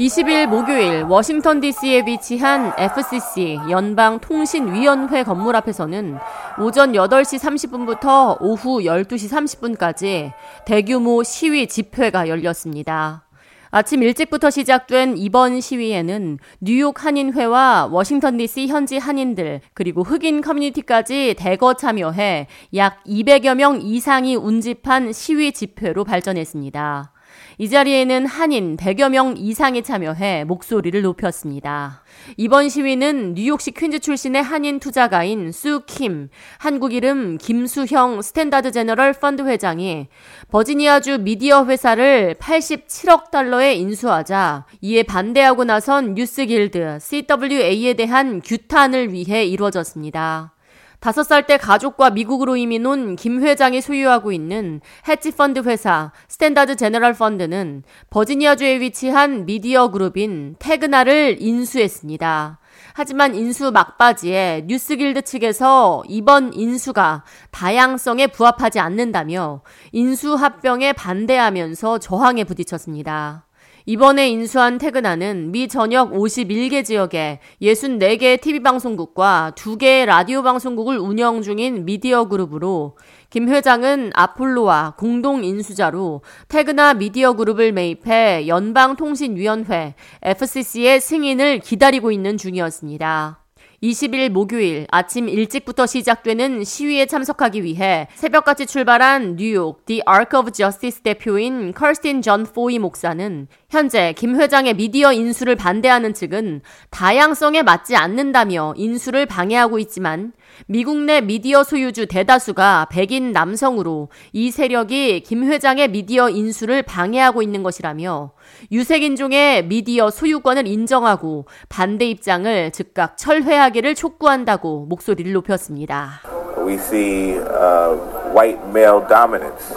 20일 목요일 워싱턴 DC에 위치한 FCC 연방 통신위원회 건물 앞에서는 오전 8시 30분부터 오후 12시 30분까지 대규모 시위 집회가 열렸습니다. 아침 일찍부터 시작된 이번 시위에는 뉴욕 한인회와 워싱턴 DC 현지 한인들 그리고 흑인 커뮤니티까지 대거 참여해 약 200여 명 이상이 운집한 시위 집회로 발전했습니다. 이 자리에는 한인 100여 명 이상이 참여해 목소리를 높였습니다. 이번 시위는 뉴욕시 퀸즈 출신의 한인 투자가인 수 킴, 한국 이름 김수형 스탠다드 제너럴 펀드 회장이 버지니아주 미디어 회사를 87억 달러에 인수하자 이에 반대하고 나선 뉴스 길드 CWA에 대한 규탄을 위해 이루어졌습니다. 다섯 살 때 가족과 미국으로 이민 온 김 회장이 소유하고 있는 헤지펀드 회사 스탠다드 제너럴 펀드는 버지니아주에 위치한 미디어 그룹인 테그나를 인수했습니다. 하지만 인수 막바지에 뉴스길드 측에서 이번 인수가 다양성에 부합하지 않는다며 인수 합병에 반대하면서 저항에 부딪혔습니다. 이번에 인수한 테그나는 미 전역 51개 지역에 64개의 TV방송국과 2개의 라디오 방송국을 운영 중인 미디어 그룹으로 김 회장은 아폴로와 공동 인수자로 태그나 미디어 그룹을 매입해 연방통신위원회 FCC의 승인을 기다리고 있는 중이었습니다. 20일 목요일 아침 일찍부터 시작되는 시위에 참석하기 위해 새벽같이 출발한 뉴욕 The Ark of Justice 대표인 컬스틴 전 포이 목사는 현재 김 회장의 미디어 인수를 반대하는 측은 다양성에 맞지 않는다며 인수를 방해하고 있지만 미국 내 미디어 소유주 대다수가 백인 남성으로 이 세력이 김 회장의 미디어 인수를 방해하고 있는 것이라며 유색인종의 미디어 소유권을 인정하고 반대 입장을 즉각 철회하기를 촉구한다고 목소리를 높였습니다. We see uh, white male dominance,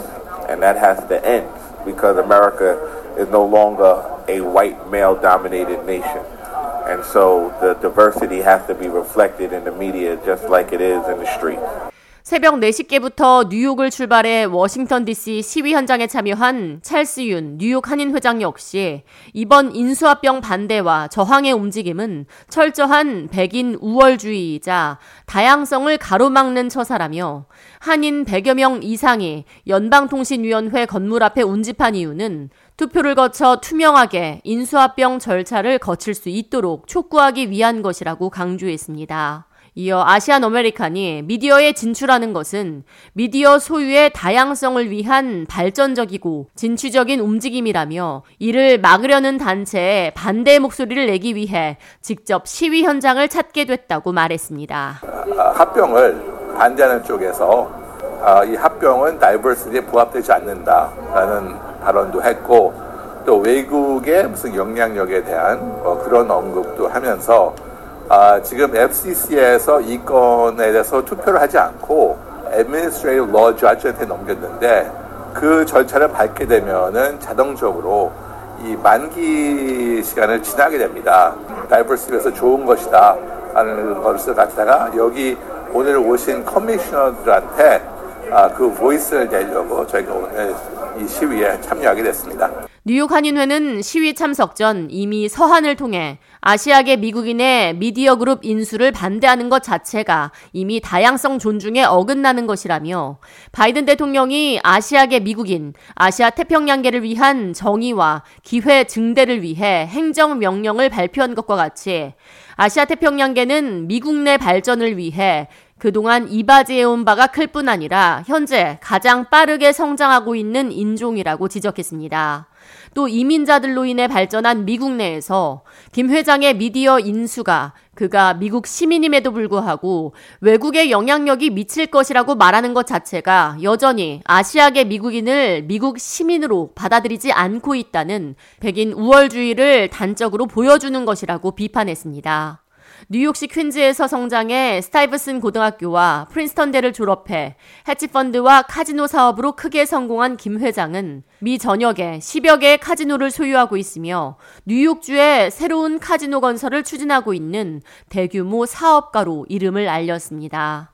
and that has to end because America is no longer a white male dominated nation. And so the diversity has to be reflected in the media just like it is in the street. 새벽 4시께부터 뉴욕을 출발해 워싱턴 DC 시위 현장에 참여한 찰스 윤 뉴욕 한인 회장 역시 이번 인수합병 반대와 저항의 움직임은 철저한 백인 우월주의이자 다양성을 가로막는 처사라며 한인 100여 명 이상이 연방통신위원회 건물 앞에 운집한 이유는 투표를 거쳐 투명하게 인수합병 절차를 거칠 수 있도록 촉구하기 위한 것이라고 강조했습니다. 이어 Asian American이 미디어에 진출하는 것은 미디어 소유의 다양성을 위한 발전적이고 진취적인 움직임이라며 이를 막으려는 단체에 반대 목소리를 내기 위해 직접 시위 현장을 찾게 됐다고 말했습니다. 합병을 반대하는 쪽에서 이 합병은 다이버시티에 부합되지 않는다라는 발언도 했고 또 외국의 무슨 영향력에 대한 뭐 그런 언급도 하면서 아, 지금 FCC에서 이 건에 대해서 투표를 하지 않고 Administrative Law Judge한테 넘겼는데 그 절차를 밟게 되면은 자동적으로 이 만기 시간을 지나게 됩니다. 다이버시티에서 좋은 것이다 하는 것을 갖다가 여기 오늘 오신 커미셔너들한테 아, 그 보이스를 내려고 저희가 오늘 이 시위에 참여하게 됐습니다. 뉴욕 한인회는 시위 참석 전 이미 서한을 통해 아시아계 미국인의 미디어 그룹 인수를 반대하는 것 자체가 이미 다양성 존중에 어긋나는 것이라며 바이든 대통령이 아시아계 미국인, 아시아 태평양계를 위한 정의와 기회 증대를 위해 행정 명령을 발표한 것과 같이 아시아 태평양계는 미국 내 발전을 위해 그동안 이바지해온 바가 클 뿐 아니라 현재 가장 빠르게 성장하고 있는 인종이라고 지적했습니다. 또 이민자들로 인해 발전한 미국 내에서 김 회장의 미디어 인수가 그가 미국 시민임에도 불구하고 외국의 영향력이 미칠 것이라고 말하는 것 자체가 여전히 아시아계 미국인을 미국 시민으로 받아들이지 않고 있다는 백인 우월주의를 단적으로 보여주는 것이라고 비판했습니다. 뉴욕시 퀸즈에서 성장해 스타이브슨 고등학교와 프린스턴대를 졸업해 헤지펀드와 카지노 사업으로 크게 성공한 김 회장은 미 전역에 10여 개의 카지노를 소유하고 있으며 뉴욕주에 새로운 카지노 건설을 추진하고 있는 대규모 사업가로 이름을 알렸습니다.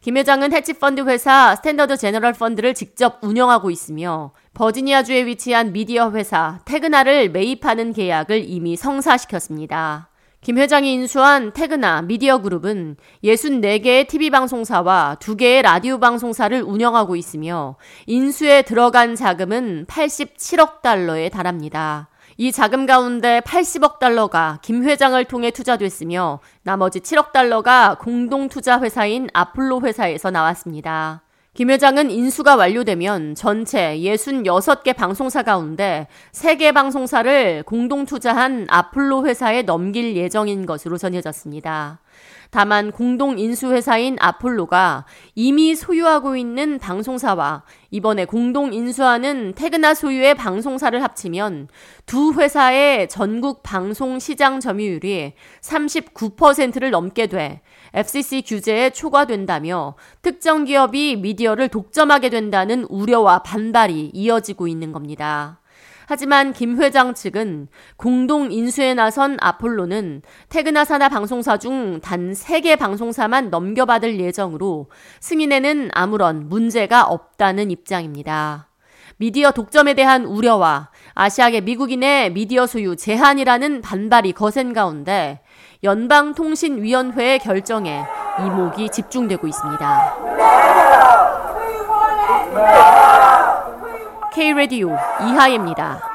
김 회장은 헤지펀드 회사 스탠더드 제너럴 펀드를 직접 운영하고 있으며 버지니아주에 위치한 미디어 회사 테그나를 매입하는 계약을 이미 성사시켰습니다. 김 회장이 인수한 테그나 미디어 그룹은 64개의 TV 방송사와 2개의 라디오 방송사를 운영하고 있으며 인수에 들어간 자금은 87억 달러에 달합니다. 이 자금 가운데 80억 달러가 김 회장을 통해 투자됐으며 나머지 7억 달러가 공동 투자 회사인 아폴로 회사에서 나왔습니다. 김 회장은 인수가 완료되면 전체 66개 방송사 가운데 3개 방송사를 공동 투자한 아폴로 회사에 넘길 예정인 것으로 전해졌습니다. 다만 공동 인수회사인 아폴로가 이미 소유하고 있는 방송사와 이번에 공동 인수하는 테그나 소유의 방송사를 합치면 두 회사의 전국 방송 시장 점유율이 39%를 넘게 돼 FCC 규제에 초과된다며 특정 기업이 미디어를 독점하게 된다는 우려와 반발이 이어지고 있는 겁니다. 하지만 김 회장 측은 공동 인수에 나선 아폴로는 테그나 사나 방송사 중 단 3개 방송사만 넘겨받을 예정으로 승인에는 아무런 문제가 없다는 입장입니다. 미디어 독점에 대한 우려와 아시아계 미국인의 미디어 소유 제한이라는 반발이 거센 가운데 연방통신위원회의 결정에 이목이 집중되고 있습니다. K-Radio 이하예입니다.